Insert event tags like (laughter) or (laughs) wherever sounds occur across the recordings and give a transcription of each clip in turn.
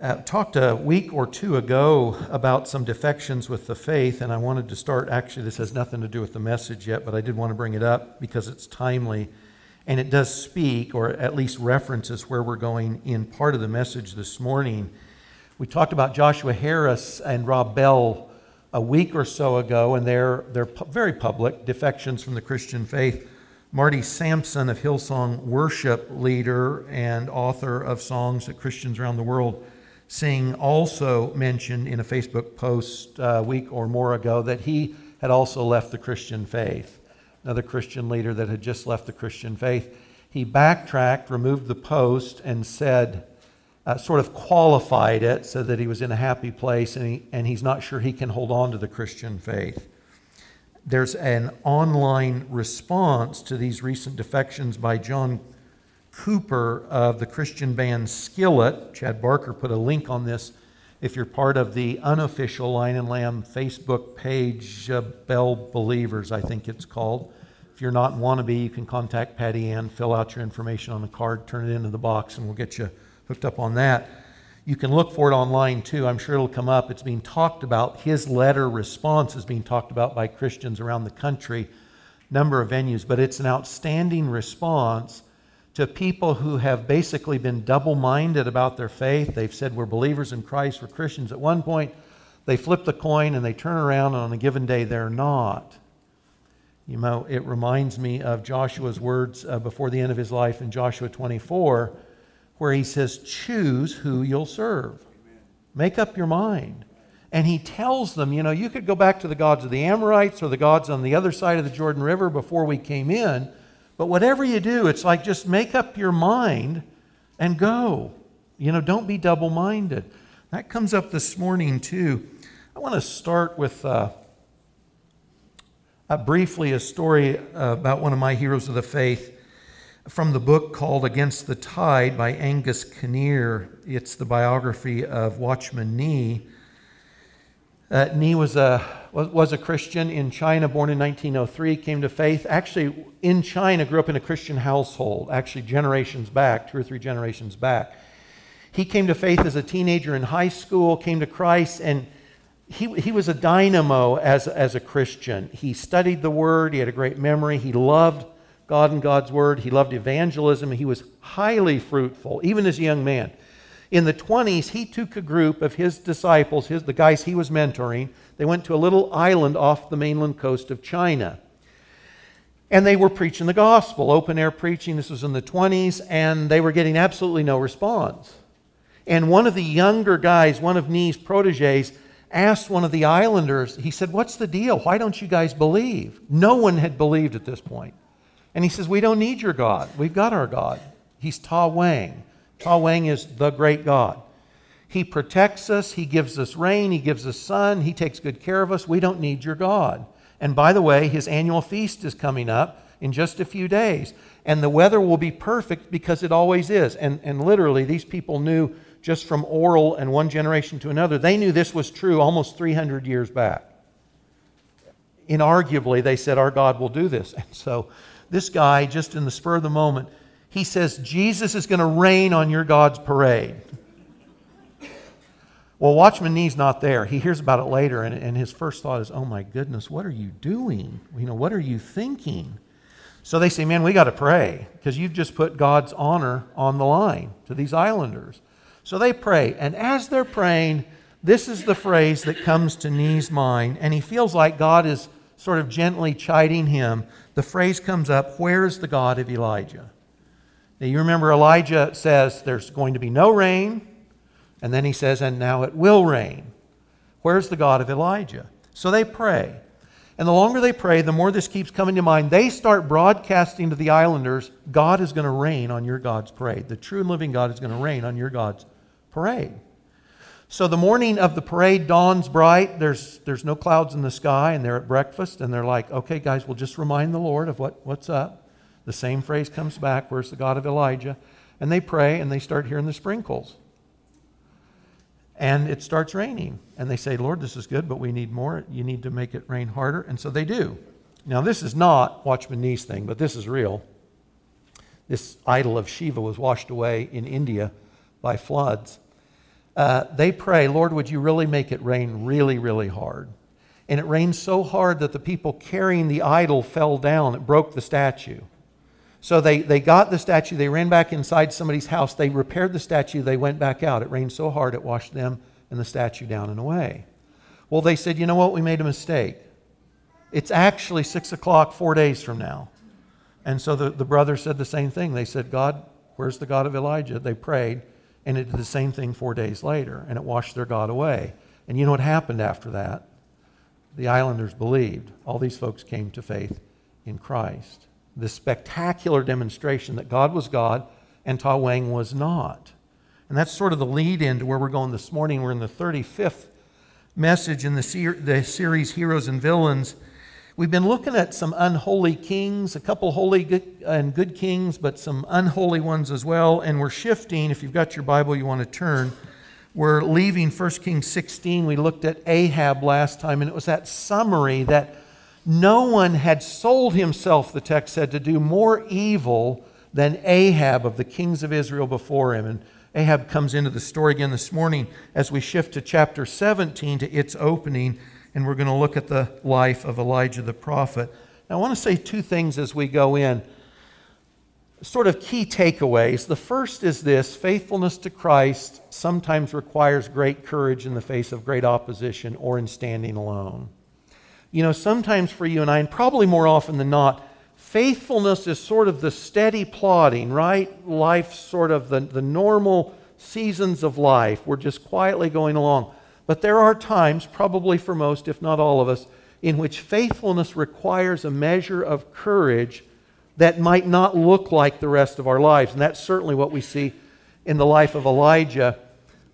Uh, talked a week or two ago about some defections with the faith, and I wanted to start. Actually, this has nothing to do with the message yet, but I did want to bring it up because it's timely. And it does speak, or at least references where we're going in part of the message this morning. We talked about Joshua Harris and Rob Bell a week or so ago, and they're, they're pu- very public defections from the Christian faith. Marty Sampson of Hillsong Worship, leader and author of songs that Christians around the world Sing also mentioned in a Facebook post a week or more ago that he had also left the Christian faith. Another Christian leader that had just left the Christian faith. He backtracked, removed the post, and said, uh, sort of qualified it, so that he was in a happy place and, he, and he's not sure he can hold on to the Christian faith. There's an online response to these recent defections by John Cooper of the Christian band Skillet. Chad Barker put a link on this if you're part of the unofficial Lion and Lamb Facebook page, uh, Bell Believers, I think it's called. If you're not want to be, you can contact Patty Ann, fill out your information on the card, turn it into the box, and we'll get you hooked up on that. You can look for it online too. I'm sure it'll come up. It's being talked about. His letter response is being talked about by Christians around the country, number of venues, but it's an outstanding response to people who have basically been double minded about their faith. They've said we're believers in Christ, we're Christians at one point. They flip the coin and they turn around, and on a given day, they're not. You know, it reminds me of Joshua's words uh, before the end of his life in Joshua 24, where he says, Choose who you'll serve. Make up your mind. And he tells them, you know, you could go back to the gods of the Amorites or the gods on the other side of the Jordan River before we came in but whatever you do, it's like just make up your mind and go. You know, don't be double minded. That comes up this morning, too. I want to start with uh, uh, briefly a story uh, about one of my heroes of the faith from the book called Against the Tide by Angus Kinnear. It's the biography of Watchman Nee. Uh, Nee was a, was, a Christian in China, born in 1903, came to faith. Actually, in China, grew up in a Christian household, actually, generations back, two or three generations back. He came to faith as a teenager in high school, came to Christ, and he, he was a dynamo as, as a Christian. He studied the Word, he had a great memory, he loved God and God's Word, he loved evangelism, he was highly fruitful, even as a young man. In the 20s, he took a group of his disciples, his, the guys he was mentoring. They went to a little island off the mainland coast of China. And they were preaching the gospel, open air preaching. This was in the 20s, and they were getting absolutely no response. And one of the younger guys, one of Nee's proteges, asked one of the islanders, he said, What's the deal? Why don't you guys believe? No one had believed at this point. And he says, We don't need your God. We've got our God. He's Ta Wang. Ta Wang is the great God. He protects us, He gives us rain, He gives us sun, He takes good care of us. We don't need your God. And by the way, His annual feast is coming up in just a few days. And the weather will be perfect because it always is. And, and literally, these people knew just from oral and one generation to another, they knew this was true almost 300 years back. Inarguably, they said, Our God will do this. And so this guy, just in the spur of the moment, he says, Jesus is going to rain on your God's parade. Well, Watchman Nee's not there. He hears about it later, and, and his first thought is, oh my goodness, what are you doing? You know, what are you thinking? So they say, man, we got to pray because you've just put God's honor on the line to these islanders. So they pray, and as they're praying, this is the phrase that comes to Nee's mind, and he feels like God is sort of gently chiding him. The phrase comes up, Where's the God of Elijah? Now, you remember Elijah says there's going to be no rain, and then he says, and now it will rain. Where's the God of Elijah? So they pray. And the longer they pray, the more this keeps coming to mind. They start broadcasting to the islanders God is going to rain on your God's parade. The true and living God is going to rain on your God's parade. So the morning of the parade dawns bright. There's, there's no clouds in the sky, and they're at breakfast, and they're like, okay, guys, we'll just remind the Lord of what, what's up. The same phrase comes back, where's the God of Elijah? And they pray and they start hearing the sprinkles. And it starts raining. And they say, Lord, this is good, but we need more. You need to make it rain harder. And so they do. Now, this is not Watchman Nee's thing, but this is real. This idol of Shiva was washed away in India by floods. uh, they pray, Lord, would you really make it rain really, really hard? And it rained so hard that the people carrying the idol fell down. It broke the statue. So they, they got the statue, they ran back inside somebody's house, they repaired the statue, they went back out. It rained so hard it washed them and the statue down and away. Well, they said, you know what, we made a mistake. It's actually six o'clock four days from now. And so the, the brothers said the same thing. They said, God, where's the God of Elijah? They prayed, and it did the same thing four days later, and it washed their God away. And you know what happened after that? The islanders believed. All these folks came to faith in Christ this spectacular demonstration that God was God and Ta Wang was not. And that's sort of the lead in to where we're going this morning. We're in the 35th message in the, ser- the series Heroes and Villains. We've been looking at some unholy kings, a couple holy good, and good kings, but some unholy ones as well. And we're shifting. If you've got your Bible, you want to turn. We're leaving 1 Kings 16. We looked at Ahab last time, and it was that summary that no one had sold himself, the text said, to do more evil than Ahab of the kings of Israel before him. And Ahab comes into the story again this morning as we shift to chapter 17 to its opening, and we're going to look at the life of Elijah the prophet. Now, I want to say two things as we go in. Sort of key takeaways. The first is this faithfulness to Christ sometimes requires great courage in the face of great opposition or in standing alone you know, sometimes for you and I, and probably more often than not, faithfulness is sort of the steady plodding, right? Life, sort of the, the normal seasons of life. We're just quietly going along. But there are times, probably for most, if not all of us, in which faithfulness requires a measure of courage that might not look like the rest of our lives. And that's certainly what we see in the life of Elijah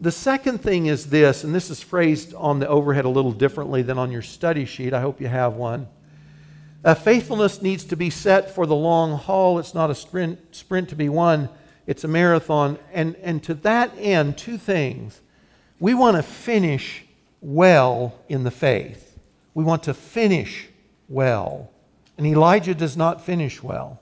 the second thing is this, and this is phrased on the overhead a little differently than on your study sheet. I hope you have one. Faithfulness needs to be set for the long haul. It's not a sprint, sprint to be won, it's a marathon. And, and to that end, two things. We want to finish well in the faith, we want to finish well. And Elijah does not finish well.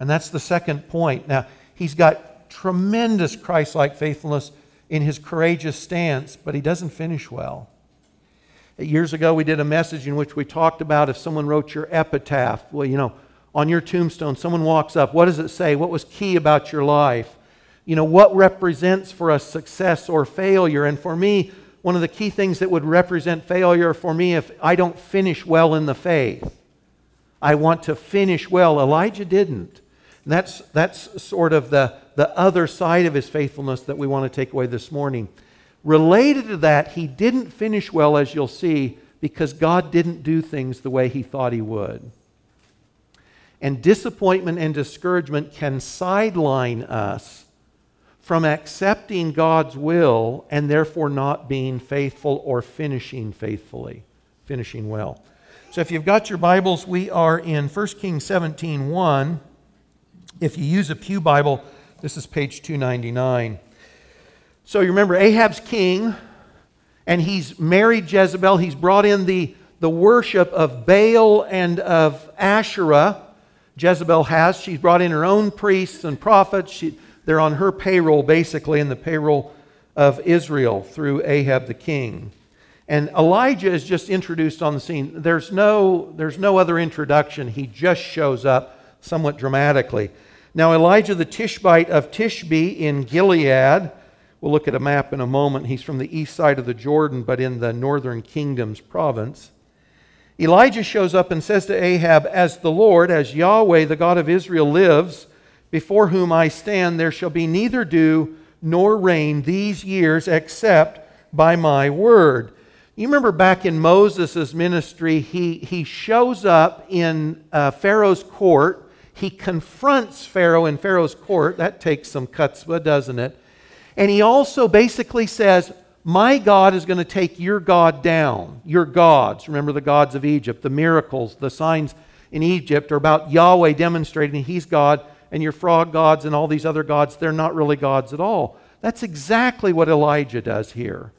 And that's the second point. Now, he's got tremendous Christ like faithfulness in his courageous stance, but he doesn't finish well. Years ago, we did a message in which we talked about if someone wrote your epitaph, well, you know, on your tombstone, someone walks up, what does it say? What was key about your life? You know, what represents for us success or failure? And for me, one of the key things that would represent failure for me if I don't finish well in the faith. I want to finish well. Elijah didn't. That's, that's sort of the, the other side of his faithfulness that we want to take away this morning. Related to that, he didn't finish well, as you'll see, because God didn't do things the way he thought he would. And disappointment and discouragement can sideline us from accepting God's will and therefore not being faithful or finishing faithfully, finishing well. So if you've got your Bibles, we are in 1 Kings 17 1. If you use a Pew Bible, this is page 299. So you remember Ahab's king, and he's married Jezebel. He's brought in the, the worship of Baal and of Asherah. Jezebel has. She's brought in her own priests and prophets. She, they're on her payroll, basically, in the payroll of Israel through Ahab the king. And Elijah is just introduced on the scene. There's no, there's no other introduction. He just shows up somewhat dramatically. Now, Elijah the Tishbite of Tishbe in Gilead, we'll look at a map in a moment. He's from the east side of the Jordan, but in the northern kingdom's province. Elijah shows up and says to Ahab, As the Lord, as Yahweh, the God of Israel, lives, before whom I stand, there shall be neither dew nor rain these years except by my word. You remember back in Moses' ministry, he, he shows up in uh, Pharaoh's court he confronts Pharaoh in Pharaoh's court. That takes some chutzpah, doesn't it? And he also basically says, My God is going to take your God down. Your gods. Remember the gods of Egypt, the miracles, the signs in Egypt are about Yahweh demonstrating he's God, and your frog gods and all these other gods, they're not really gods at all. That's exactly what Elijah does here.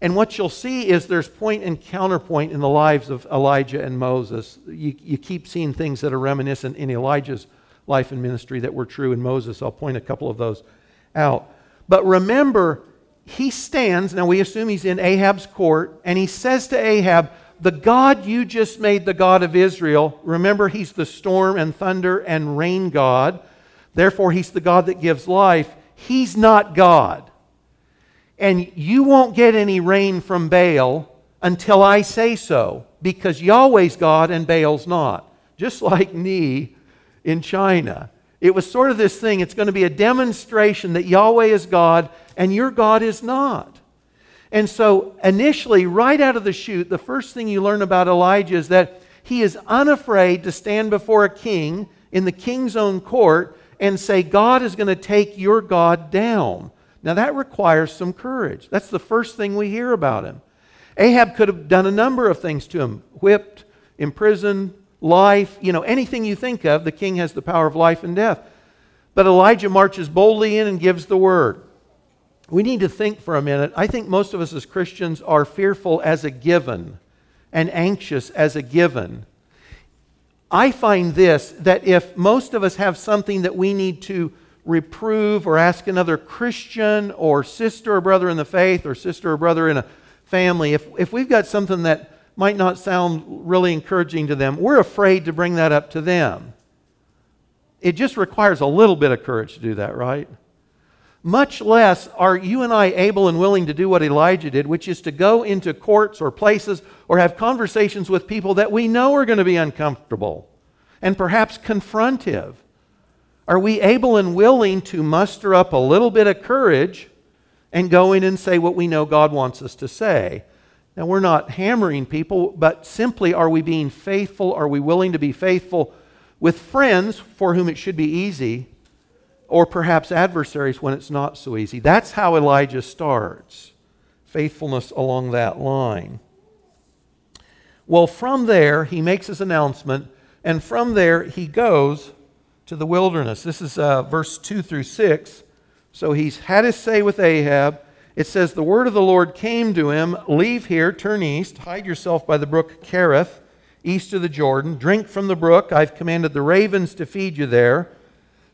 And what you'll see is there's point and counterpoint in the lives of Elijah and Moses. You, you keep seeing things that are reminiscent in Elijah's life and ministry that were true in Moses. I'll point a couple of those out. But remember, he stands, now we assume he's in Ahab's court, and he says to Ahab, The God you just made the God of Israel, remember he's the storm and thunder and rain God, therefore he's the God that gives life. He's not God. And you won't get any rain from Baal until I say so, because Yahweh's God and Baal's not. Just like (laughs) Nee in China. It was sort of this thing, it's going to be a demonstration that Yahweh is God and your God is not. And so, initially, right out of the chute, the first thing you learn about Elijah is that he is unafraid to stand before a king in the king's own court and say, God is going to take your God down. Now, that requires some courage. That's the first thing we hear about him. Ahab could have done a number of things to him whipped, imprisoned, life, you know, anything you think of, the king has the power of life and death. But Elijah marches boldly in and gives the word. We need to think for a minute. I think most of us as Christians are fearful as a given and anxious as a given. I find this that if most of us have something that we need to reprove or ask another Christian or sister or brother in the faith or sister or brother in a family, if, if we've got something that might not sound really encouraging to them, we're afraid to bring that up to them. It just requires a little bit of courage to do that, right? Much less are you and I able and willing to do what Elijah did, which is to go into courts or places or have conversations with people that we know are going to be uncomfortable and perhaps confrontive. Are we able and willing to muster up a little bit of courage and go in and say what we know God wants us to say? Now, we're not hammering people, but simply are we being faithful? Are we willing to be faithful with friends for whom it should be easy, or perhaps adversaries when it's not so easy? That's how Elijah starts faithfulness along that line. Well, from there, he makes his announcement, and from there, he goes to the wilderness. This is uh, verse 2 through 6. So he's had his say with Ahab it says, The word of the Lord came to him Leave here, turn east, hide yourself by the brook Kerith, east of the Jordan. Drink from the brook. I've commanded the ravens to feed you there.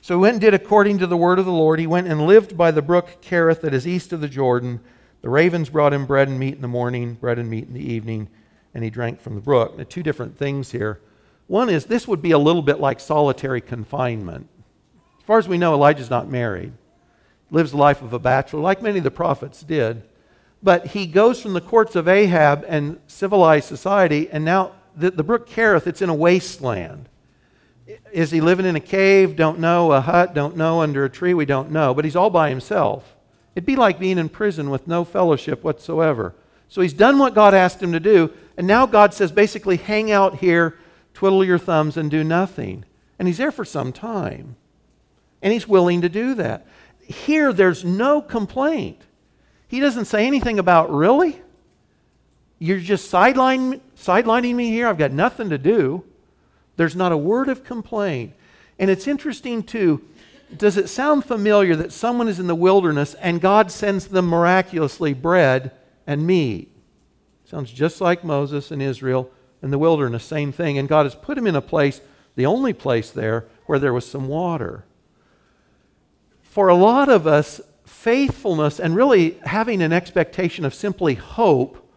So he went and did according to the word of the Lord. He went and lived by the brook Kerith that is east of the Jordan. The ravens brought him bread and meat in the morning, bread and meat in the evening, and he drank from the brook. Now, two different things here. One is this would be a little bit like solitary confinement. As far as we know, Elijah's not married lives the life of a bachelor, like many of the prophets did. But he goes from the courts of Ahab and civilized society, and now the, the brook Kerith, it's in a wasteland. Is he living in a cave? Don't know. A hut? Don't know. Under a tree? We don't know. But he's all by himself. It'd be like being in prison with no fellowship whatsoever. So he's done what God asked him to do, and now God says basically, hang out here, twiddle your thumbs, and do nothing. And he's there for some time. And he's willing to do that here there's no complaint. He doesn't say anything about, really? You're just sidelining, sidelining me here? I've got nothing to do. There's not a word of complaint. And it's interesting, too. Does it sound familiar that someone is in the wilderness and God sends them miraculously bread and meat? Sounds just like Moses and Israel in the wilderness, same thing. And God has put him in a place, the only place there, where there was some water for a lot of us, faithfulness and really having an expectation of simply hope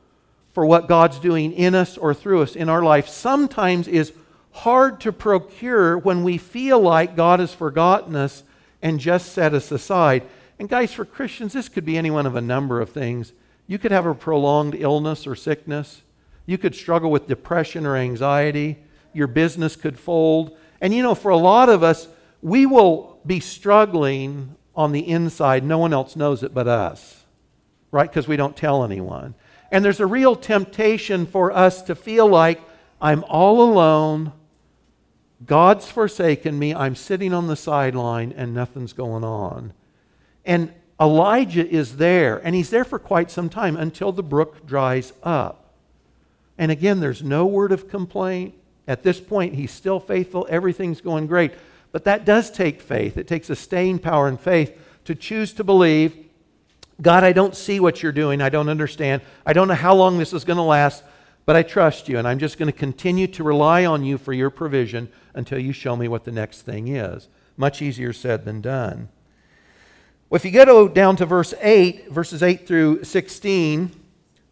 for what God's doing in us or through us in our life sometimes is hard to procure when we feel like God has forgotten us and just set us aside. And, guys, for Christians, this could be any one of a number of things. You could have a prolonged illness or sickness. You could struggle with depression or anxiety. Your business could fold. And, you know, for a lot of us, we will be struggling on the inside. No one else knows it but us, right? Because we don't tell anyone. And there's a real temptation for us to feel like I'm all alone. God's forsaken me. I'm sitting on the sideline and nothing's going on. And Elijah is there, and he's there for quite some time until the brook dries up. And again, there's no word of complaint. At this point, he's still faithful. Everything's going great. But that does take faith. It takes a staying power and faith to choose to believe God, I don't see what you're doing. I don't understand. I don't know how long this is going to last, but I trust you, and I'm just going to continue to rely on you for your provision until you show me what the next thing is. Much easier said than done. Well, if you go down to verse 8, verses 8 through 16,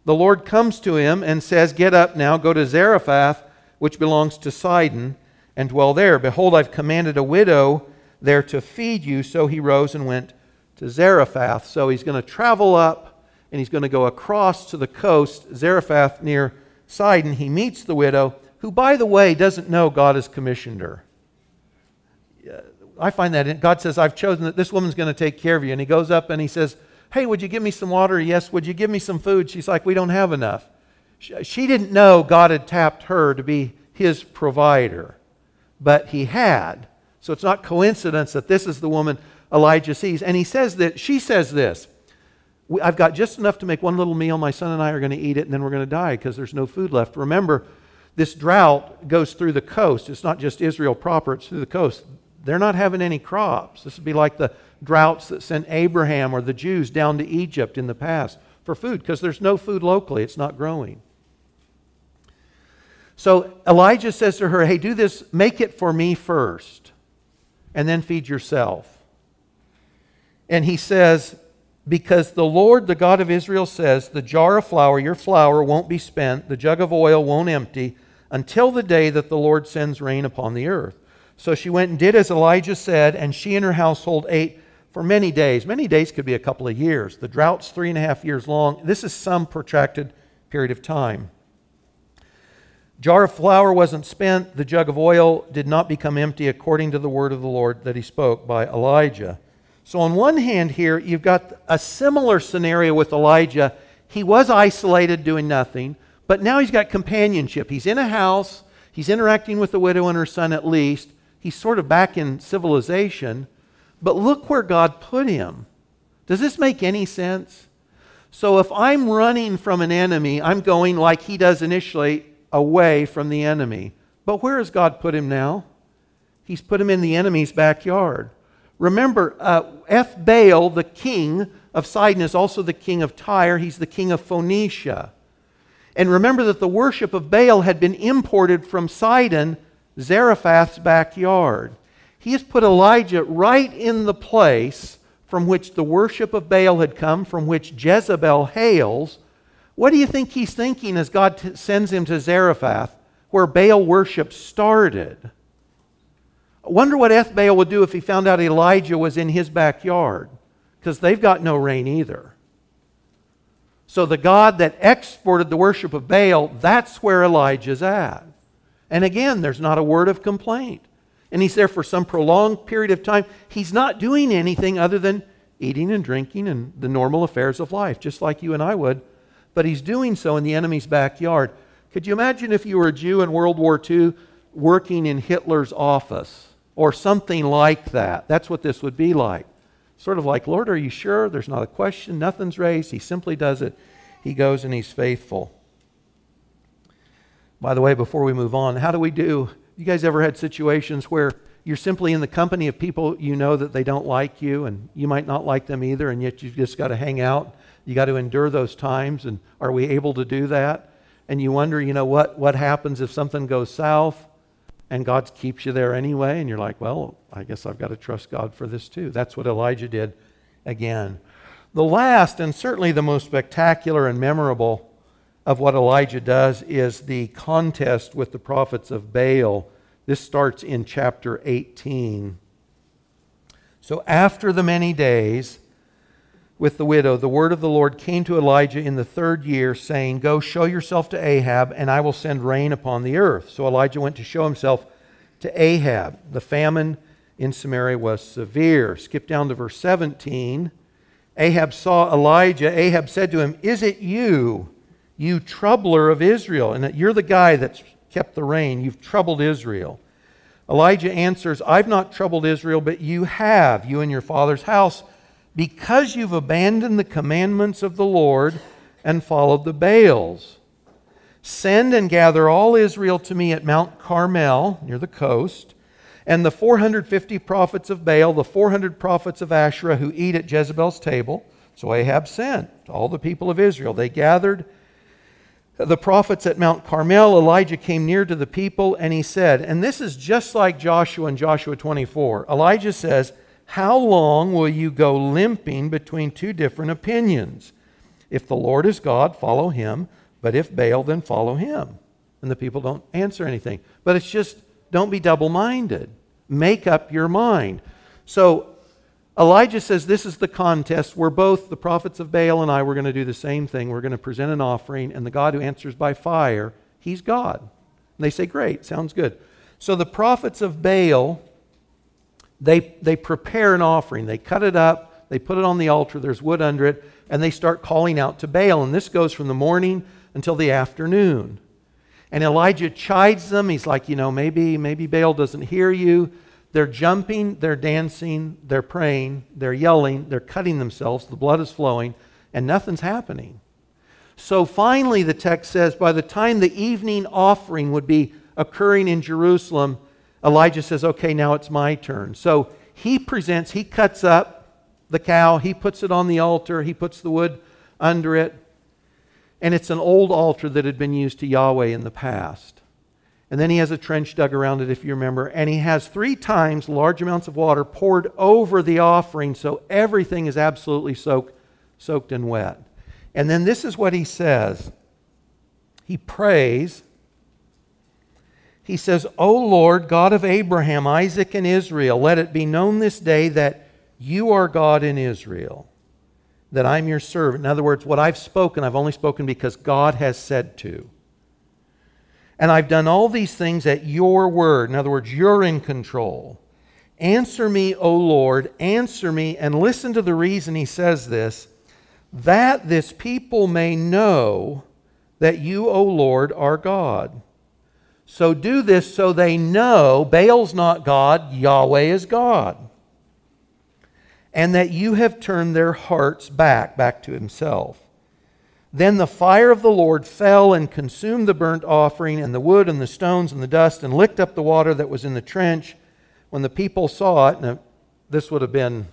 the Lord comes to him and says, Get up now, go to Zarephath, which belongs to Sidon, and dwell there. Behold, I've commanded a widow there to feed you. So he rose and went to Zarephath. So he's going to travel up and he's going to go across to the coast, Zarephath near Sidon. He meets the widow, who, by the way, doesn't know God has commissioned her. I find that God says, I've chosen that this woman's going to take care of you. And he goes up and he says, Hey, would you give me some water? Yes. Would you give me some food? She's like, We don't have enough. She didn't know God had tapped her to be his provider, but he had. So it's not coincidence that this is the woman Elijah sees. And he says that, she says this I've got just enough to make one little meal. My son and I are going to eat it, and then we're going to die because there's no food left. Remember, this drought goes through the coast. It's not just Israel proper, it's through the coast. They're not having any crops. This would be like the droughts that sent Abraham or the Jews down to Egypt in the past for food because there's no food locally, it's not growing. So Elijah says to her, Hey, do this, make it for me first, and then feed yourself. And he says, Because the Lord, the God of Israel, says, The jar of flour, your flour, won't be spent, the jug of oil won't empty until the day that the Lord sends rain upon the earth. So she went and did as Elijah said, and she and her household ate for many days. Many days could be a couple of years. The drought's three and a half years long. This is some protracted period of time. Jar of flour wasn't spent. The jug of oil did not become empty according to the word of the Lord that he spoke by Elijah. So, on one hand, here, you've got a similar scenario with Elijah. He was isolated, doing nothing, but now he's got companionship. He's in a house, he's interacting with the widow and her son at least, he's sort of back in civilization, but look where God put him. Does this make any sense? So if I'm running from an enemy, I'm going like he does initially away from the enemy. But where has God put him now? He's put him in the enemy's backyard. Remember, uh, Ethbaal, the king of Sidon, is also the king of Tyre. He's the king of Phoenicia. And remember that the worship of Baal had been imported from Sidon Zarephath's backyard. He has put Elijah right in the place from which the worship of Baal had come, from which Jezebel hails. What do you think he's thinking as God t- sends him to Zarephath, where Baal worship started? I wonder what Ethbaal would do if he found out Elijah was in his backyard, because they've got no rain either. So the God that exported the worship of Baal, that's where Elijah's at. And again, there's not a word of complaint. And he's there for some prolonged period of time. He's not doing anything other than eating and drinking and the normal affairs of life, just like you and I would. But he's doing so in the enemy's backyard. Could you imagine if you were a Jew in World War II working in Hitler's office or something like that? That's what this would be like. Sort of like, Lord, are you sure? There's not a question, nothing's raised. He simply does it. He goes and he's faithful. By the way, before we move on, how do we do? You guys ever had situations where you're simply in the company of people you know that they don't like you and you might not like them either, and yet you've just got to hang out? You got to endure those times, and are we able to do that? And you wonder, you know, what, what happens if something goes south and God keeps you there anyway? And you're like, well, I guess I've got to trust God for this too. That's what Elijah did again. The last, and certainly the most spectacular and memorable, of what Elijah does is the contest with the prophets of Baal. This starts in chapter 18. So after the many days with the widow, the word of the Lord came to Elijah in the third year, saying, Go show yourself to Ahab, and I will send rain upon the earth. So Elijah went to show himself to Ahab. The famine in Samaria was severe. Skip down to verse 17. Ahab saw Elijah. Ahab said to him, Is it you? You troubler of Israel, and that you're the guy that's kept the rain. You've troubled Israel. Elijah answers, I've not troubled Israel, but you have, you and your father's house, because you've abandoned the commandments of the Lord and followed the Baals. Send and gather all Israel to me at Mount Carmel, near the coast, and the 450 prophets of Baal, the 400 prophets of Asherah who eat at Jezebel's table. So Ahab sent all the people of Israel. They gathered the prophets at Mount Carmel, Elijah came near to the people and he said, and this is just like Joshua in Joshua 24. Elijah says, How long will you go limping between two different opinions? If the Lord is God, follow him, but if Baal, then follow him. And the people don't answer anything. But it's just don't be double minded. Make up your mind. So Elijah says, This is the contest where both the prophets of Baal and I were going to do the same thing. We're going to present an offering, and the God who answers by fire, he's God. And they say, Great, sounds good. So the prophets of Baal, they, they prepare an offering. They cut it up, they put it on the altar, there's wood under it, and they start calling out to Baal. And this goes from the morning until the afternoon. And Elijah chides them. He's like, you know, maybe, maybe Baal doesn't hear you. They're jumping, they're dancing, they're praying, they're yelling, they're cutting themselves, the blood is flowing, and nothing's happening. So finally, the text says, by the time the evening offering would be occurring in Jerusalem, Elijah says, okay, now it's my turn. So he presents, he cuts up the cow, he puts it on the altar, he puts the wood under it, and it's an old altar that had been used to Yahweh in the past. And then he has a trench dug around it, if you remember. And he has three times large amounts of water poured over the offering so everything is absolutely soaked, soaked and wet. And then this is what he says He prays. He says, O Lord, God of Abraham, Isaac, and Israel, let it be known this day that you are God in Israel, that I'm your servant. In other words, what I've spoken, I've only spoken because God has said to. And I've done all these things at your word. In other words, you're in control. Answer me, O Lord, answer me, and listen to the reason he says this that this people may know that you, O Lord, are God. So do this so they know Baal's not God, Yahweh is God. And that you have turned their hearts back, back to himself. Then the fire of the Lord fell and consumed the burnt offering and the wood and the stones and the dust and licked up the water that was in the trench. When the people saw it, and this would have been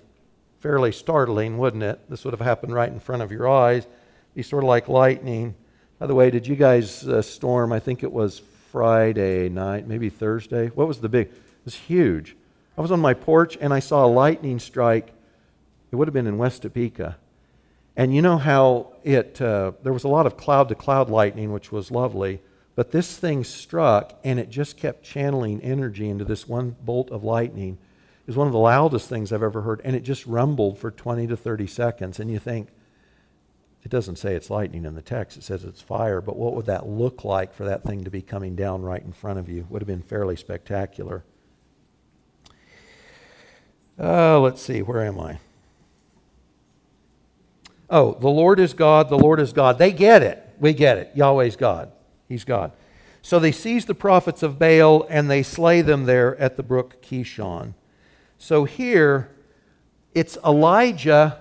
fairly startling, wouldn't it? This would have happened right in front of your eyes. Be sort of like lightning. By the way, did you guys uh, storm? I think it was Friday night, maybe Thursday. What was the big? It was huge. I was on my porch and I saw a lightning strike. It would have been in West Topeka. And you know how it, uh, there was a lot of cloud to cloud lightning, which was lovely, but this thing struck and it just kept channeling energy into this one bolt of lightning. It was one of the loudest things I've ever heard, and it just rumbled for 20 to 30 seconds. And you think, it doesn't say it's lightning in the text, it says it's fire, but what would that look like for that thing to be coming down right in front of you? Would have been fairly spectacular. Uh, let's see, where am I? Oh, the Lord is God, the Lord is God. They get it. We get it. Yahweh's God. He's God. So they seize the prophets of Baal and they slay them there at the brook Kishon. So here, it's Elijah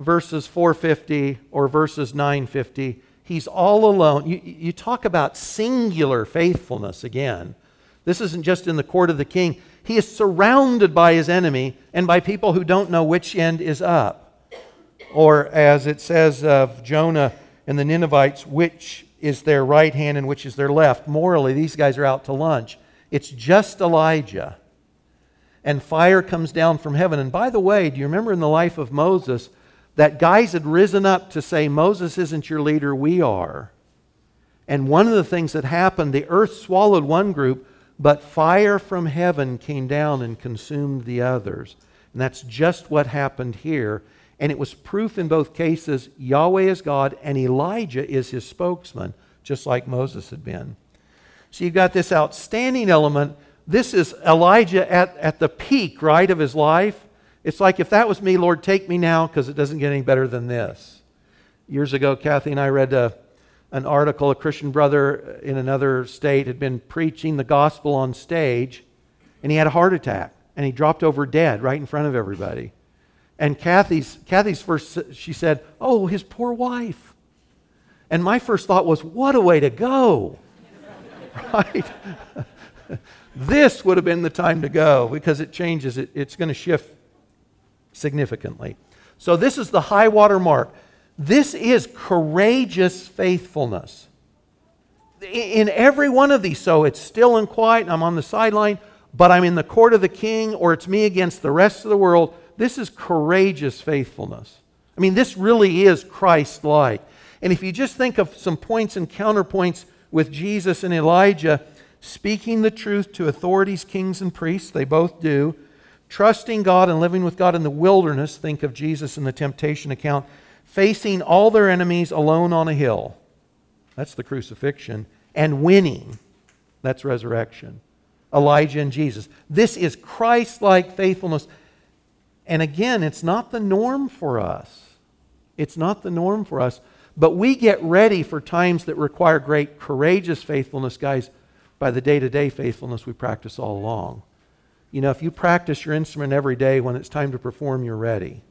verses 450 or verses 950. He's all alone. You, you talk about singular faithfulness again. This isn't just in the court of the king. He is surrounded by his enemy and by people who don't know which end is up. Or as it says of Jonah and the Ninevites, which is their right hand and which is their left. Morally, these guys are out to lunch. It's just Elijah. And fire comes down from heaven. And by the way, do you remember in the life of Moses that guys had risen up to say, Moses isn't your leader, we are. And one of the things that happened, the earth swallowed one group, but fire from heaven came down and consumed the others. And that's just what happened here. And it was proof in both cases Yahweh is God and Elijah is his spokesman, just like Moses had been. So you've got this outstanding element. This is Elijah at, at the peak, right, of his life. It's like, if that was me, Lord, take me now because it doesn't get any better than this. Years ago, Kathy and I read a, an article. A Christian brother uh, in another state had been preaching the gospel on stage, and he had a heart attack, and he dropped over dead right in front of everybody. And Kathy's, Kathy's first, she said, Oh, his poor wife. And my first thought was, What a way to go! (laughs) right? (laughs) this would have been the time to go because it changes, it, it's going to shift significantly. So, this is the high water mark. This is courageous faithfulness. In every one of these, so it's still and quiet, and I'm on the sideline, but I'm in the court of the king, or it's me against the rest of the world this is courageous faithfulness. I mean, this really is Christ like. And if you just think of some points and counterpoints with Jesus and Elijah, speaking the truth to authorities, kings, and priests, they both do, trusting God and living with God in the wilderness, think of Jesus in the temptation account, facing all their enemies alone on a hill. That's the crucifixion. And winning. That's resurrection. Elijah and Jesus. This is Christ like faithfulness. And again, it's not the norm for us. It's not the norm for us. But we get ready for times that require great courageous faithfulness, guys, by the day to day faithfulness we practice all along. You know, if you practice your instrument every day, when it's time to perform, you're ready.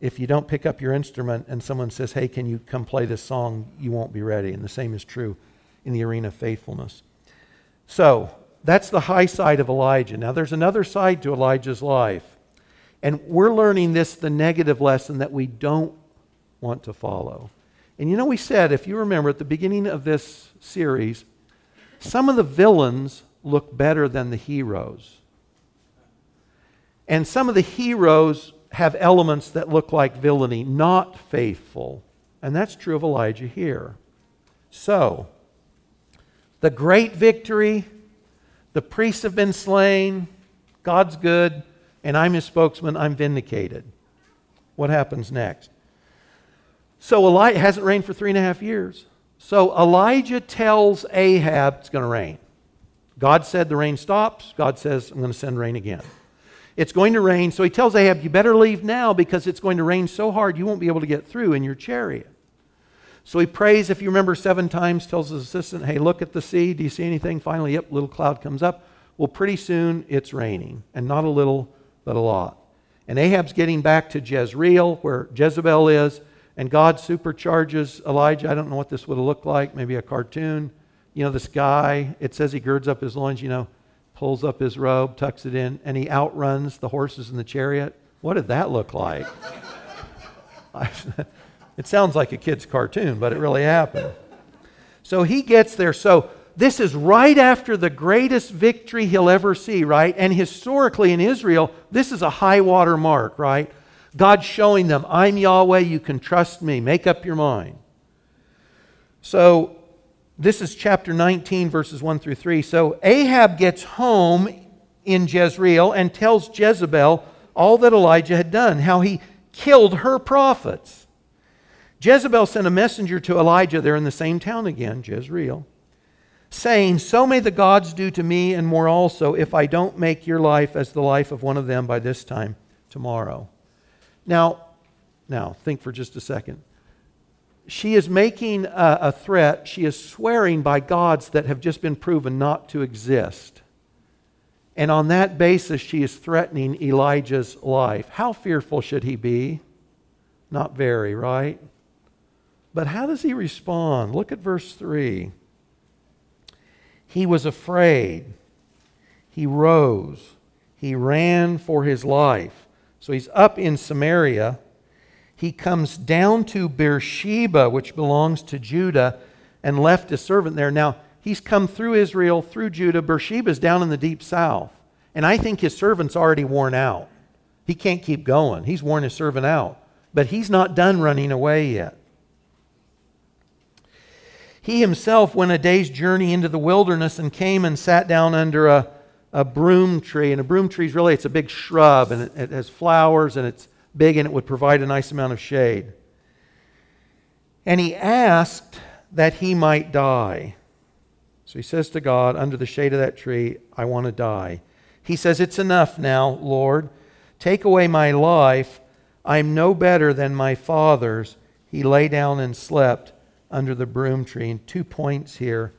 If you don't pick up your instrument and someone says, hey, can you come play this song, you won't be ready. And the same is true in the arena of faithfulness. So, that's the high side of Elijah. Now, there's another side to Elijah's life. And we're learning this, the negative lesson that we don't want to follow. And you know, we said, if you remember at the beginning of this series, some of the villains look better than the heroes. And some of the heroes have elements that look like villainy, not faithful. And that's true of Elijah here. So, the great victory, the priests have been slain, God's good, and I'm his spokesman, I'm vindicated. What happens next? So Elijah hasn't rained for three and a half years. So Elijah tells Ahab it's going to rain. God said the rain stops. God says, I'm going to send rain again. It's going to rain. So he tells Ahab, You better leave now because it's going to rain so hard you won't be able to get through in your chariot. So he prays, if you remember, seven times, tells his assistant, Hey, look at the sea. Do you see anything? Finally, yep, little cloud comes up. Well, pretty soon it's raining, and not a little, but a lot. And Ahab's getting back to Jezreel, where Jezebel is, and God supercharges Elijah. I don't know what this would have looked like, maybe a cartoon. You know, this guy, it says he girds up his loins, you know, pulls up his robe, tucks it in, and he outruns the horses in the chariot. What did that look like? (laughs) (laughs) it sounds like a kid's cartoon, but it really happened. So he gets there. So this is right after the greatest victory he'll ever see, right? And historically in Israel, this is a high water mark, right? God showing them, I'm Yahweh, you can trust me. Make up your mind. So, this is chapter 19, verses 1 through 3. So, Ahab gets home in Jezreel and tells Jezebel all that Elijah had done, how he killed her prophets. Jezebel sent a messenger to Elijah, they're in the same town again, Jezreel, saying, So may the gods do to me and more also, if I don't make your life as the life of one of them by this time tomorrow. Now, now think for just a second. She is making a, a threat. She is swearing by gods that have just been proven not to exist. And on that basis, she is threatening Elijah's life. How fearful should he be? Not very, right? But how does he respond? Look at verse 3. He was afraid. He rose. He ran for his life. So he's up in Samaria. He comes down to Beersheba, which belongs to Judah, and left his servant there. Now, he's come through Israel, through Judah. Beersheba's down in the deep south. And I think his servant's already worn out. He can't keep going. He's worn his servant out. But he's not done running away yet. He himself went a day's journey into the wilderness and came and sat down under a a broom tree, and a broom tree is really it's a big shrub, and it, it has flowers, and it's big, and it would provide a nice amount of shade. And he asked that he might die. So he says to God, under the shade of that tree, I want to die. He says, It's enough now, Lord. Take away my life. I'm no better than my fathers. He lay down and slept under the broom tree. And two points here.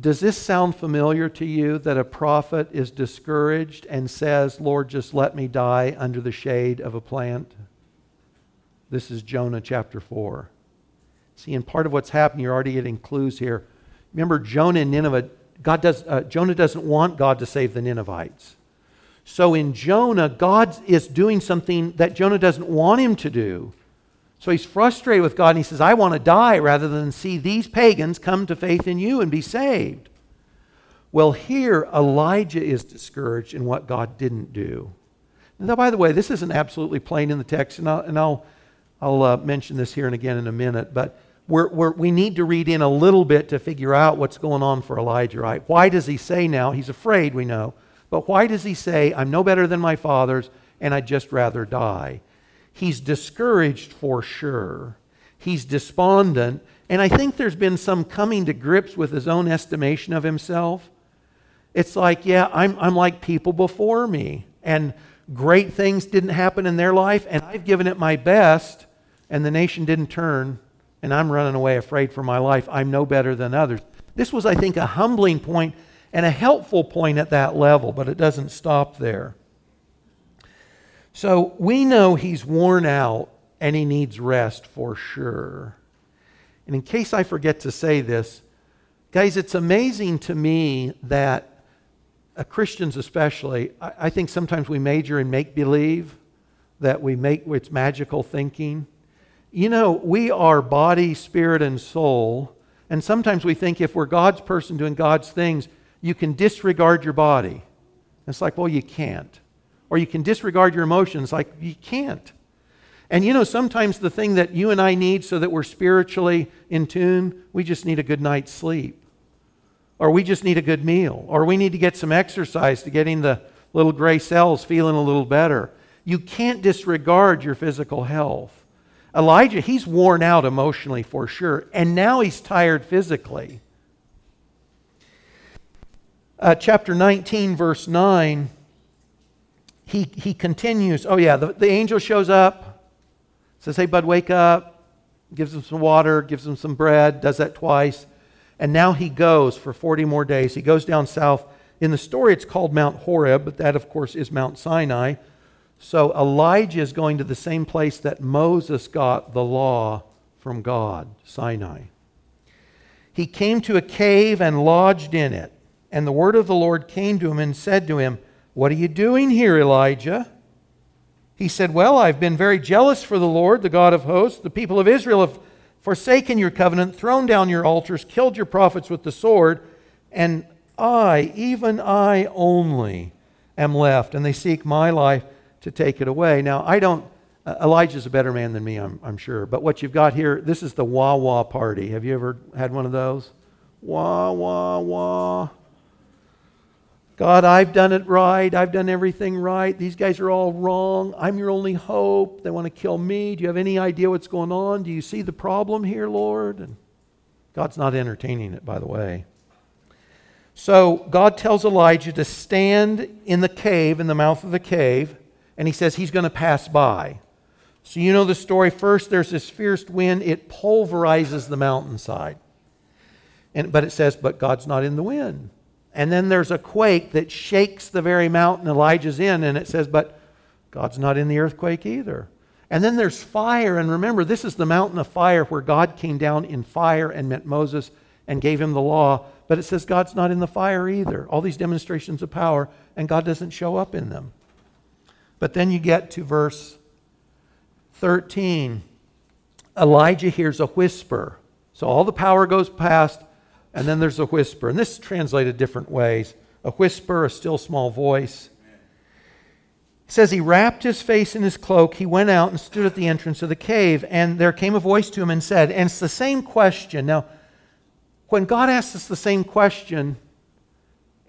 Does this sound familiar to you that a prophet is discouraged and says, Lord, just let me die under the shade of a plant? This is Jonah chapter 4. See, and part of what's happening, you're already getting clues here. Remember, Jonah and Nineveh, God does, uh, Jonah doesn't want God to save the Ninevites. So in Jonah, God is doing something that Jonah doesn't want him to do. So he's frustrated with God and he says, I want to die rather than see these pagans come to faith in you and be saved. Well, here Elijah is discouraged in what God didn't do. Now, by the way, this isn't absolutely plain in the text, and I'll, and I'll, I'll uh, mention this here and again in a minute, but we're, we're, we need to read in a little bit to figure out what's going on for Elijah, right? Why does he say now? He's afraid, we know. But why does he say, I'm no better than my fathers, and I'd just rather die? He's discouraged for sure. He's despondent. And I think there's been some coming to grips with his own estimation of himself. It's like, yeah, I'm, I'm like people before me. And great things didn't happen in their life, and I've given it my best, and the nation didn't turn, and I'm running away afraid for my life. I'm no better than others. This was, I think, a humbling point and a helpful point at that level, but it doesn't stop there. So we know he's worn out and he needs rest for sure. And in case I forget to say this, guys, it's amazing to me that uh, Christians especially, I, I think sometimes we major in make believe, that we make it's magical thinking. You know, we are body, spirit, and soul. And sometimes we think if we're God's person doing God's things, you can disregard your body. It's like, well, you can't. Or you can disregard your emotions, like, you can't. And you know, sometimes the thing that you and I need so that we're spiritually in tune, we just need a good night's sleep. Or we just need a good meal. Or we need to get some exercise to getting the little gray cells feeling a little better. You can't disregard your physical health. Elijah, he's worn out emotionally for sure, and now he's tired physically uh, chapter 19, verse 9, he, he continues. Oh, yeah, the, the angel shows up, says, Hey, bud, wake up, gives him some water, gives him some bread, does that twice. And now he goes for 40 more days. He goes down south. In the story, it's called Mount Horeb, but that, of course, is Mount Sinai. So Elijah is going to the same place that Moses got the law from God, Sinai. He came to a cave and lodged in it. And the word of the Lord came to him and said to him, What are you doing here, Elijah? He said, Well, I've been very jealous for the Lord, the God of hosts. The people of Israel have forsaken your covenant, thrown down your altars, killed your prophets with the sword, and I, even I only, am left, and they seek my life to take it away. Now, I don't, uh, Elijah's a better man than me, I'm, I'm sure. But what you've got here, this is the wah wah party. Have you ever had one of those? Wah, wah, wah. God, I've done it right. I've done everything right. These guys are all wrong. I'm your only hope. They want to kill me. Do you have any idea what's going on? Do you see the problem here, Lord? And God's not entertaining it, by the way. So God tells Elijah to stand in the cave, in the mouth of the cave, and he says he's going to pass by. So you know the story. First, there's this fierce wind, it pulverizes the mountainside. And, but it says, but God's not in the wind. And then there's a quake that shakes the very mountain Elijah's in, and it says, But God's not in the earthquake either. And then there's fire, and remember, this is the mountain of fire where God came down in fire and met Moses and gave him the law. But it says God's not in the fire either. All these demonstrations of power, and God doesn't show up in them. But then you get to verse 13. Elijah hears a whisper. So all the power goes past, and then there's a whisper. And this is translated different ways a whisper, a still small voice. It says he wrapped his face in his cloak. He went out and stood at the entrance of the cave. And there came a voice to him and said, and it's the same question. Now, when God asks us the same question,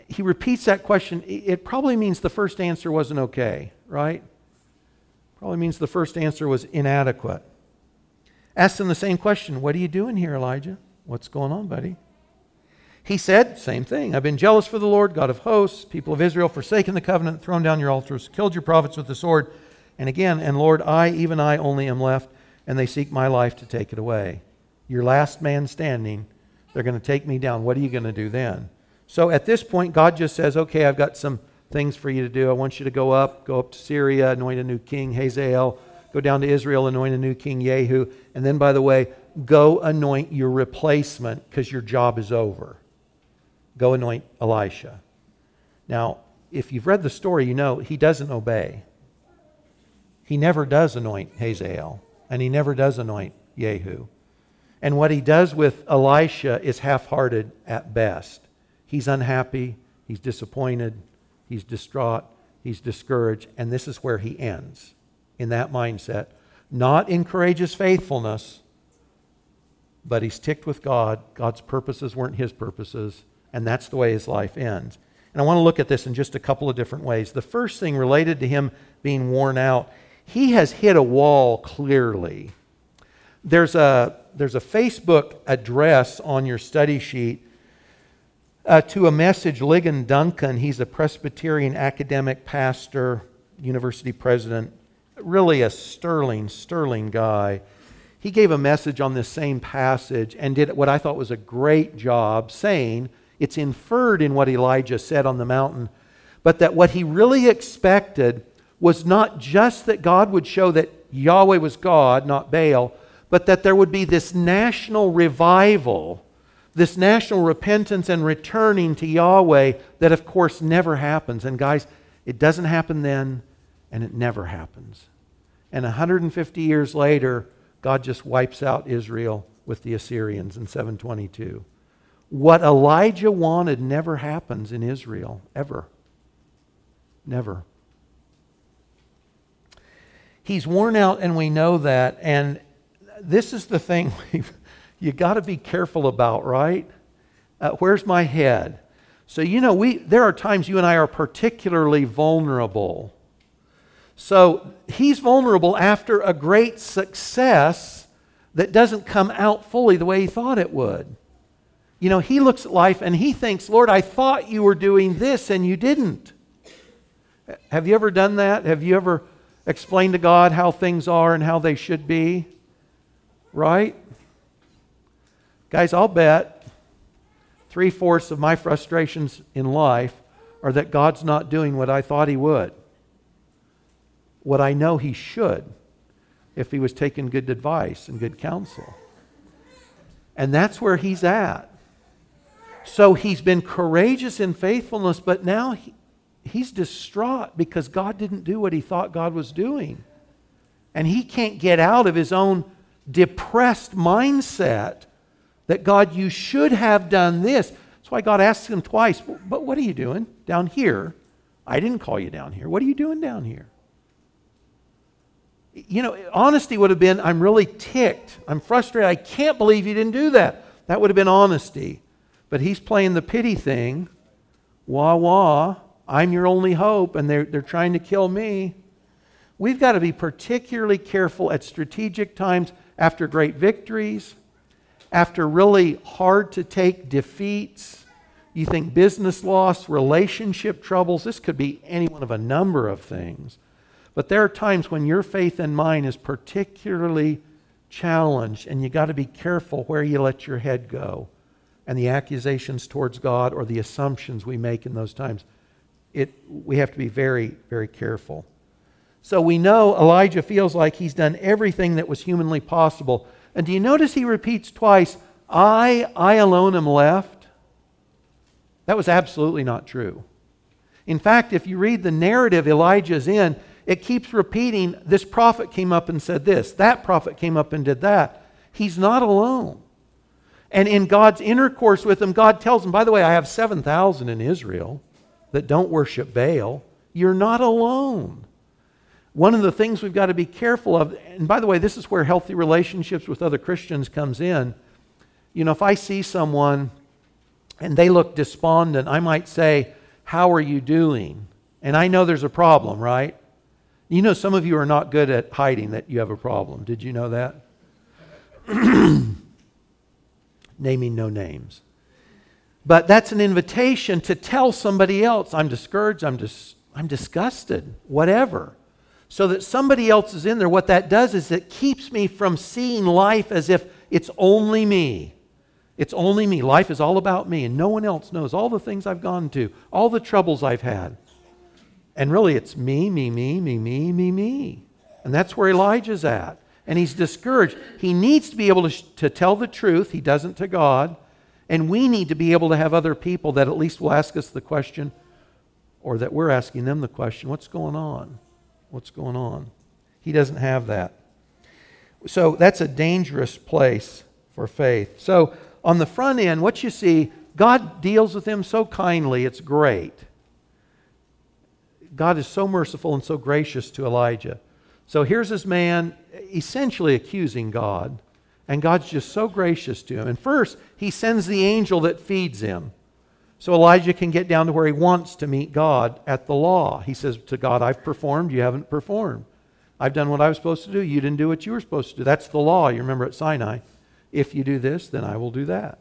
he repeats that question. It probably means the first answer wasn't okay, right? Probably means the first answer was inadequate. Asked him the same question What are you doing here, Elijah? What's going on, buddy? He said, same thing. I've been jealous for the Lord, God of hosts, people of Israel, forsaken the covenant, thrown down your altars, killed your prophets with the sword. And again, and Lord, I, even I, only am left, and they seek my life to take it away. Your last man standing, they're going to take me down. What are you going to do then? So at this point, God just says, okay, I've got some things for you to do. I want you to go up, go up to Syria, anoint a new king, Hazael, go down to Israel, anoint a new king, Jehu. And then, by the way, go anoint your replacement because your job is over. Go anoint Elisha. Now, if you've read the story, you know he doesn't obey. He never does anoint Hazael, and he never does anoint Jehu. And what he does with Elisha is half hearted at best. He's unhappy, he's disappointed, he's distraught, He's discouraged, and this is where he ends in that mindset. Not in courageous faithfulness, but he's ticked with God. God's purposes weren't his purposes, and that's the way his life ends. And I want to look at this in just a couple of different ways. The first thing related to him being worn out, he has hit a wall clearly. There's a, there's a Facebook address on your study sheet uh, to a message. Ligon Duncan, he's a Presbyterian academic pastor, university president, really a sterling, sterling guy. He gave a message on this same passage and did what I thought was a great job saying it's inferred in what Elijah said on the mountain, but that what he really expected was not just that God would show that Yahweh was God, not Baal, but that there would be this national revival, this national repentance and returning to Yahweh that, of course, never happens. And, guys, it doesn't happen then, and it never happens. And 150 years later, God just wipes out Israel with the Assyrians in 722. What Elijah wanted never happens in Israel, ever. Never. He's worn out, and we know that. And this is the thing (laughs) you got to be careful about, right? Uh, where's my head? So, you know, we, there are times you and I are particularly vulnerable. So, he's vulnerable after a great success that doesn't come out fully the way he thought it would. You know, he looks at life and he thinks, Lord, I thought you were doing this and you didn't. Have you ever done that? Have you ever explained to God how things are and how they should be? Right? Guys, I'll bet three fourths of my frustrations in life are that God's not doing what I thought He would, what I know He should if He was taking good advice and good counsel. And that's where He's at. So He's been courageous in faithfulness, but now he, He's distraught because God didn't do what He thought God was doing. And He can't get out of His own depressed mindset that God, you should have done this. That's why God asks him twice, But what are you doing down here? I didn't call you down here. What are you doing down here? You know, honesty would have been, I'm really ticked. I'm frustrated. I can't believe you didn't do that. That would have been honesty. But he's playing the pity thing. Wah wah. I'm your only hope, and they're, they're trying to kill me. We've got to be particularly careful at strategic times after great victories, after really hard to take defeats. You think business loss, relationship troubles, this could be any one of a number of things. But there are times when your faith and mine is particularly challenged, and you got to be careful where you let your head go and the accusations towards God or the assumptions we make in those times. It, we have to be very, very careful. So we know Elijah feels like he's done everything that was humanly possible. And do you notice he repeats twice, I, I alone am left? That was absolutely not true. In fact, if you read the narrative Elijah's in, it keeps repeating this prophet came up and said this, that prophet came up and did that. He's not alone. And in God's intercourse with them, God tells them, by the way, I have 7,000 in Israel that don't worship Baal. You're not alone. One of the things we've got to be careful of, and by the way, this is where healthy relationships with other Christians comes in. You know, if I see someone and they look despondent, I might say, How are you doing? And I know there's a problem, right? You know, some of you are not good at hiding that you have a problem. Did you know that? (clears throat) Naming no names. But that's an invitation to tell somebody else, I'm discouraged, I'm, dis- I'm disgusted, whatever so that somebody else is in there, what that does is it keeps me from seeing life as if it's only me. It's only me. Life is all about me, and no one else knows all the things I've gone to, all the troubles I've had. And really, it's me, me, me, me, me, me, me. And that's where Elijah's at. And he's discouraged. He needs to be able to, sh- to tell the truth. He doesn't to God. And we need to be able to have other people that at least will ask us the question, or that we're asking them the question what's going on? What's going on? He doesn't have that. So that's a dangerous place for faith. So on the front end, what you see, God deals with him so kindly, it's great. God is so merciful and so gracious to Elijah. So here's this man essentially accusing God, and God's just so gracious to him. And first, he sends the angel that feeds him. So Elijah can get down to where he wants to meet God at the law. He says to God, I've performed, you haven't performed. I've done what I was supposed to do, you didn't do what you were supposed to do. That's the law, you remember at Sinai. If you do this, then I will do that.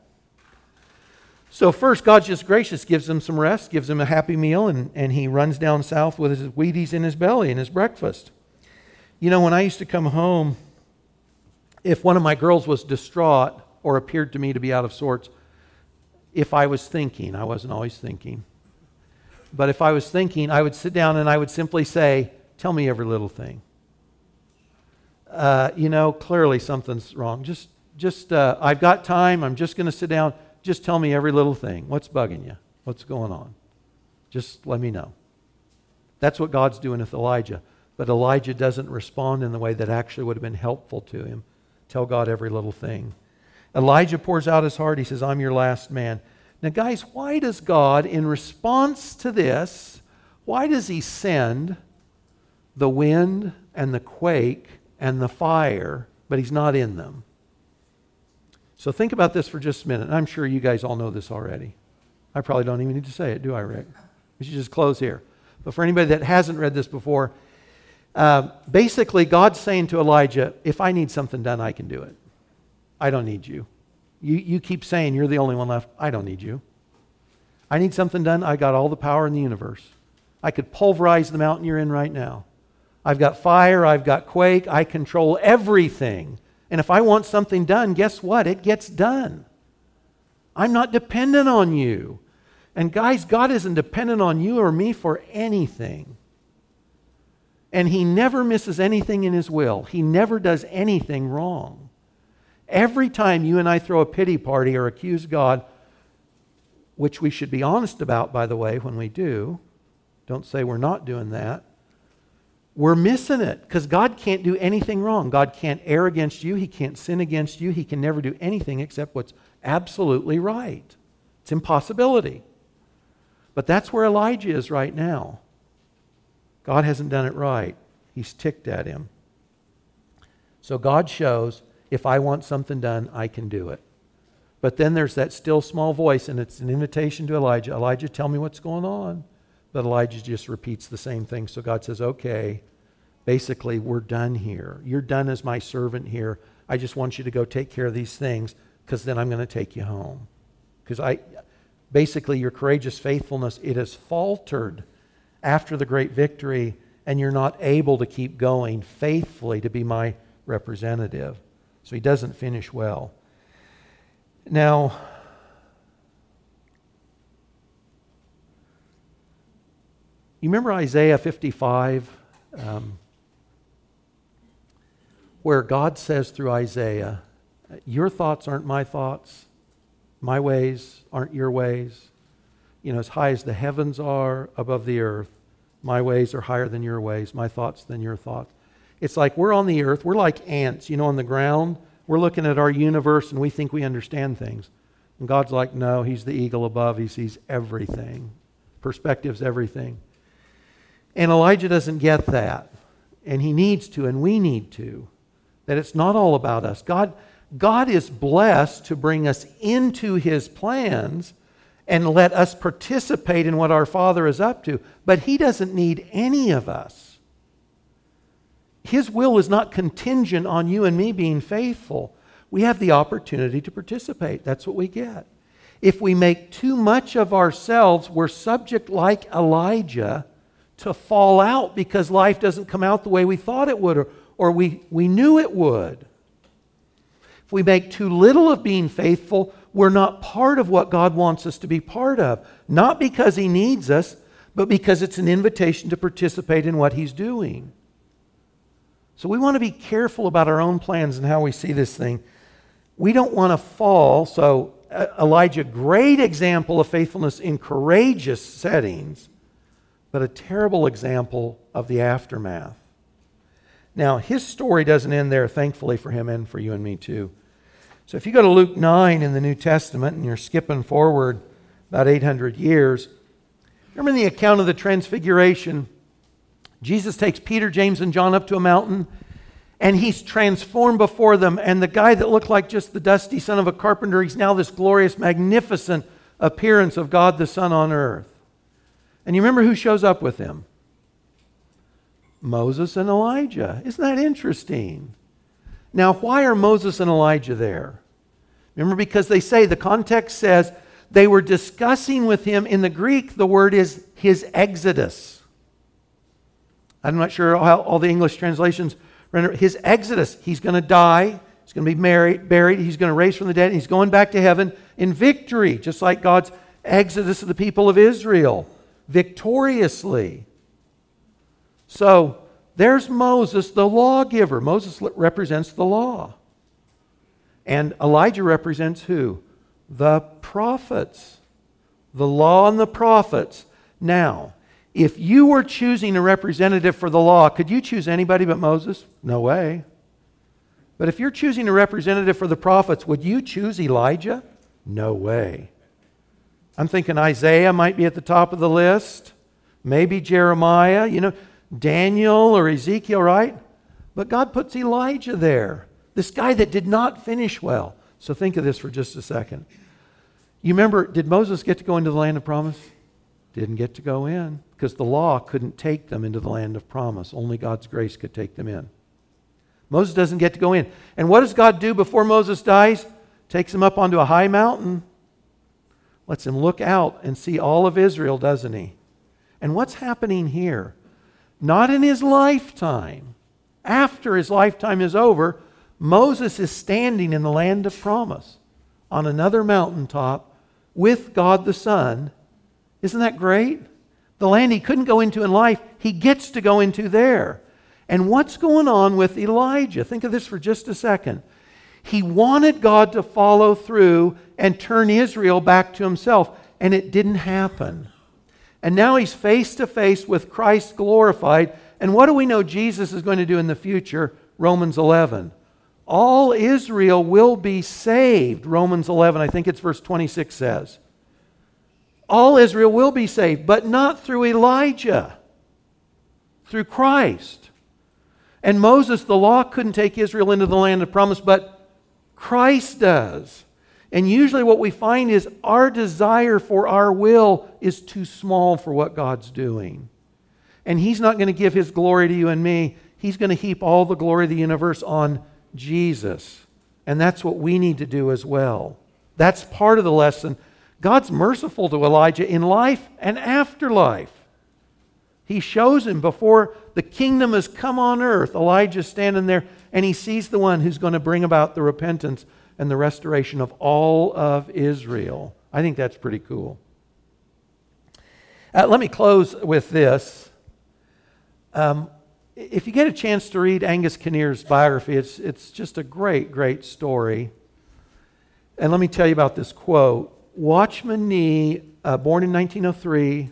So, first, God's just gracious, gives him some rest, gives him a happy meal, and, and he runs down south with his Wheaties in his belly and his breakfast. You know, when I used to come home, if one of my girls was distraught or appeared to me to be out of sorts, if I was thinking, I wasn't always thinking, but if I was thinking, I would sit down and I would simply say, Tell me every little thing. Uh, you know, clearly something's wrong. Just, just, uh, I've got time. I'm just going to sit down. Just tell me every little thing. What's bugging you? What's going on? Just let me know. That's what God's doing with Elijah. But Elijah doesn't respond in the way that actually would have been helpful to him. Tell God every little thing. Elijah pours out his heart. He says, I'm your last man. Now, guys, why does God, in response to this, why does he send the wind and the quake and the fire, but he's not in them? So think about this for just a minute. I'm sure you guys all know this already. I probably don't even need to say it, do I, Rick? We should just close here. But for anybody that hasn't read this before, uh, basically, God's saying to Elijah, if I need something done, I can do it. I don't need you. You, you keep saying you're the only one left. I don't need you. I need something done. I got all the power in the universe. I could pulverize the mountain you're in right now. I've got fire. I've got quake. I control everything. And if I want something done, guess what? It gets done. I'm not dependent on you. And guys, God isn't dependent on you or me for anything. And He never misses anything in His will, He never does anything wrong. Every time you and I throw a pity party or accuse God, which we should be honest about, by the way, when we do, don't say we're not doing that, we're missing it because God can't do anything wrong. God can't err against you, He can't sin against you, He can never do anything except what's absolutely right. It's impossibility. But that's where Elijah is right now. God hasn't done it right. He's ticked at him. So God shows if I want something done, I can do it. But then there's that still small voice, and it's an invitation to Elijah Elijah, tell me what's going on. But Elijah just repeats the same thing. So God says, okay, basically, we're done here. You're done as my servant here. I just want you to go take care of these things because then I'm going to take you home. Because I, basically, your courageous faithfulness, it has faltered after the great victory, and you're not able to keep going faithfully to be my representative. So he doesn't finish well. Now, you remember Isaiah 55, um, where God says through Isaiah, Your thoughts aren't my thoughts, my ways aren't your ways. You know, as high as the heavens are above the earth, my ways are higher than your ways, my thoughts than your thoughts. It's like we're on the earth, we're like ants, you know, on the ground. We're looking at our universe and we think we understand things. And God's like, no, He's the eagle above. He sees everything. Perspective's everything. And Elijah doesn't get that. And he needs to, and we need to. That it's not all about us. God, God is blessed to bring us into His plans and let us participate in what our Father is up to. But He doesn't need any of us. His will is not contingent on you and me being faithful. We have the opportunity to participate. That's what we get. If we make too much of ourselves, we're subject, like Elijah, to fall out because life doesn't come out the way we thought it would or, or we, we knew it would. If we make too little of being faithful, we're not part of what God wants us to be part of. Not because He needs us, but because it's an invitation to participate in what He's doing. So we want to be careful about our own plans and how we see this thing. We don't want to fall. So, uh, Elijah, great example of faithfulness in courageous settings, but a terrible example of the aftermath. Now, his story doesn't end there, thankfully for him and for you and me too. So, if you go to Luke 9 in the New Testament and you're skipping forward about 800 years, remember the account of the Transfiguration Jesus takes Peter, James, and John up to a mountain, and he's transformed before them. And the guy that looked like just the dusty son of a carpenter, he's now this glorious, magnificent appearance of God the Son on earth. And you remember who shows up with him? Moses and Elijah. Isn't that interesting? Now, why are Moses and Elijah there? Remember, because they say, the context says, they were discussing with him. In the Greek, the word is his exodus. I'm not sure how all the English translations render his exodus. He's going to die. He's going to be married, buried. He's going to raise from the dead. And he's going back to heaven in victory, just like God's exodus of the people of Israel, victoriously. So there's Moses, the lawgiver. Moses represents the law. And Elijah represents who? The prophets. The law and the prophets. Now, if you were choosing a representative for the law, could you choose anybody but Moses? No way. But if you're choosing a representative for the prophets, would you choose Elijah? No way. I'm thinking Isaiah might be at the top of the list, maybe Jeremiah, you know, Daniel or Ezekiel, right? But God puts Elijah there, this guy that did not finish well. So think of this for just a second. You remember, did Moses get to go into the land of promise? Didn't get to go in because the law couldn't take them into the land of promise. Only God's grace could take them in. Moses doesn't get to go in. And what does God do before Moses dies? Takes him up onto a high mountain, lets him look out and see all of Israel, doesn't he? And what's happening here? Not in his lifetime. After his lifetime is over, Moses is standing in the land of promise on another mountaintop with God the Son. Isn't that great? The land he couldn't go into in life, he gets to go into there. And what's going on with Elijah? Think of this for just a second. He wanted God to follow through and turn Israel back to himself, and it didn't happen. And now he's face to face with Christ glorified. And what do we know Jesus is going to do in the future? Romans 11 all Israel will be saved. Romans 11, I think it's verse 26 says. All Israel will be saved, but not through Elijah, through Christ. And Moses, the law couldn't take Israel into the land of promise, but Christ does. And usually, what we find is our desire for our will is too small for what God's doing. And He's not going to give His glory to you and me. He's going to heap all the glory of the universe on Jesus. And that's what we need to do as well. That's part of the lesson. God's merciful to Elijah in life and afterlife. He shows him before the kingdom has come on earth. Elijah's standing there and he sees the one who's going to bring about the repentance and the restoration of all of Israel. I think that's pretty cool. Uh, let me close with this. Um, if you get a chance to read Angus Kinnear's biography, it's, it's just a great, great story. And let me tell you about this quote. Watchman Nee, uh, born in 1903,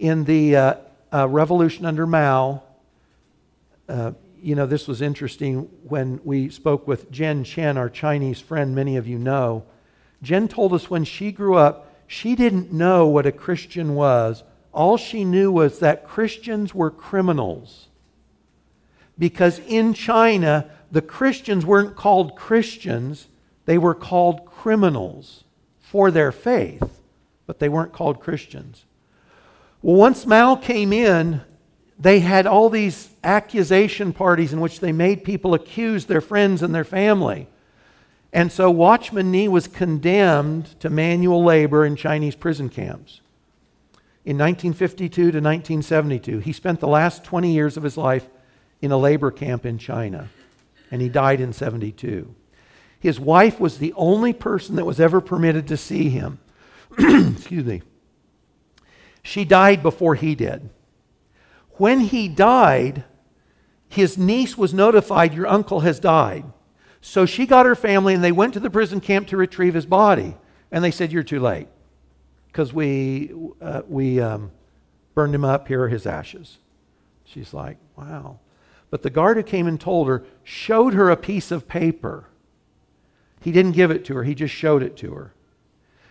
in the uh, uh, revolution under Mao, uh, you know, this was interesting when we spoke with Jen Chen, our Chinese friend, many of you know. Jen told us when she grew up, she didn't know what a Christian was. All she knew was that Christians were criminals because in China, the Christians weren't called Christians, they were called criminals for their faith, but they weren't called Christians. Well, once Mao came in, they had all these accusation parties in which they made people accuse their friends and their family. And so Watchman Nee was condemned to manual labor in Chinese prison camps. In 1952 to 1972, he spent the last 20 years of his life in a labor camp in China, and he died in 72. His wife was the only person that was ever permitted to see him. (clears throat) Excuse me. She died before he did. When he died, his niece was notified, Your uncle has died. So she got her family and they went to the prison camp to retrieve his body. And they said, You're too late because we, uh, we um, burned him up. Here are his ashes. She's like, Wow. But the guard who came and told her showed her a piece of paper. He didn't give it to her, he just showed it to her.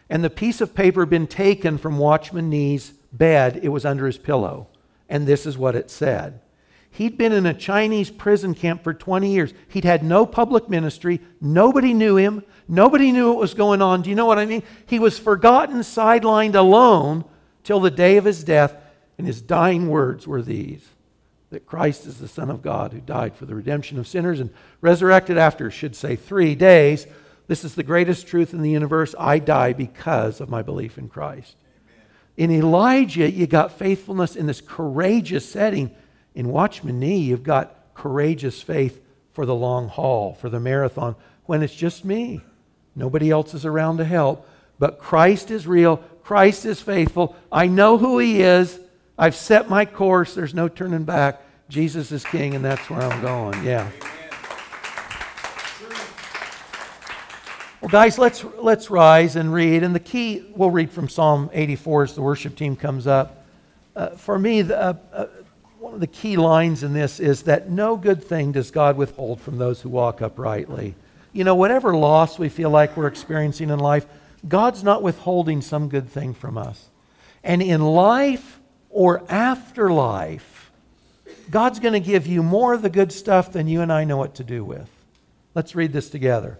And the piece of paper had been taken from Watchman Nee's bed, it was under his pillow. And this is what it said. He'd been in a Chinese prison camp for 20 years. He'd had no public ministry. Nobody knew him. Nobody knew what was going on. Do you know what I mean? He was forgotten, sidelined, alone till the day of his death. And his dying words were these that Christ is the Son of God who died for the redemption of sinners and resurrected after, should say, three days. This is the greatest truth in the universe. I die because of my belief in Christ. In Elijah, you got faithfulness in this courageous setting. In Watchman Nee, you've got courageous faith for the long haul, for the marathon, when it's just me. Nobody else is around to help. But Christ is real. Christ is faithful. I know who He is. I've set my course. There's no turning back. Jesus is King, and that's where I'm going. Yeah. Well, guys, let's, let's rise and read. And the key, we'll read from Psalm 84 as the worship team comes up. Uh, for me, the, uh, uh, one of the key lines in this is that no good thing does God withhold from those who walk uprightly. You know, whatever loss we feel like we're experiencing in life, God's not withholding some good thing from us. And in life or afterlife, God's going to give you more of the good stuff than you and I know what to do with. Let's read this together.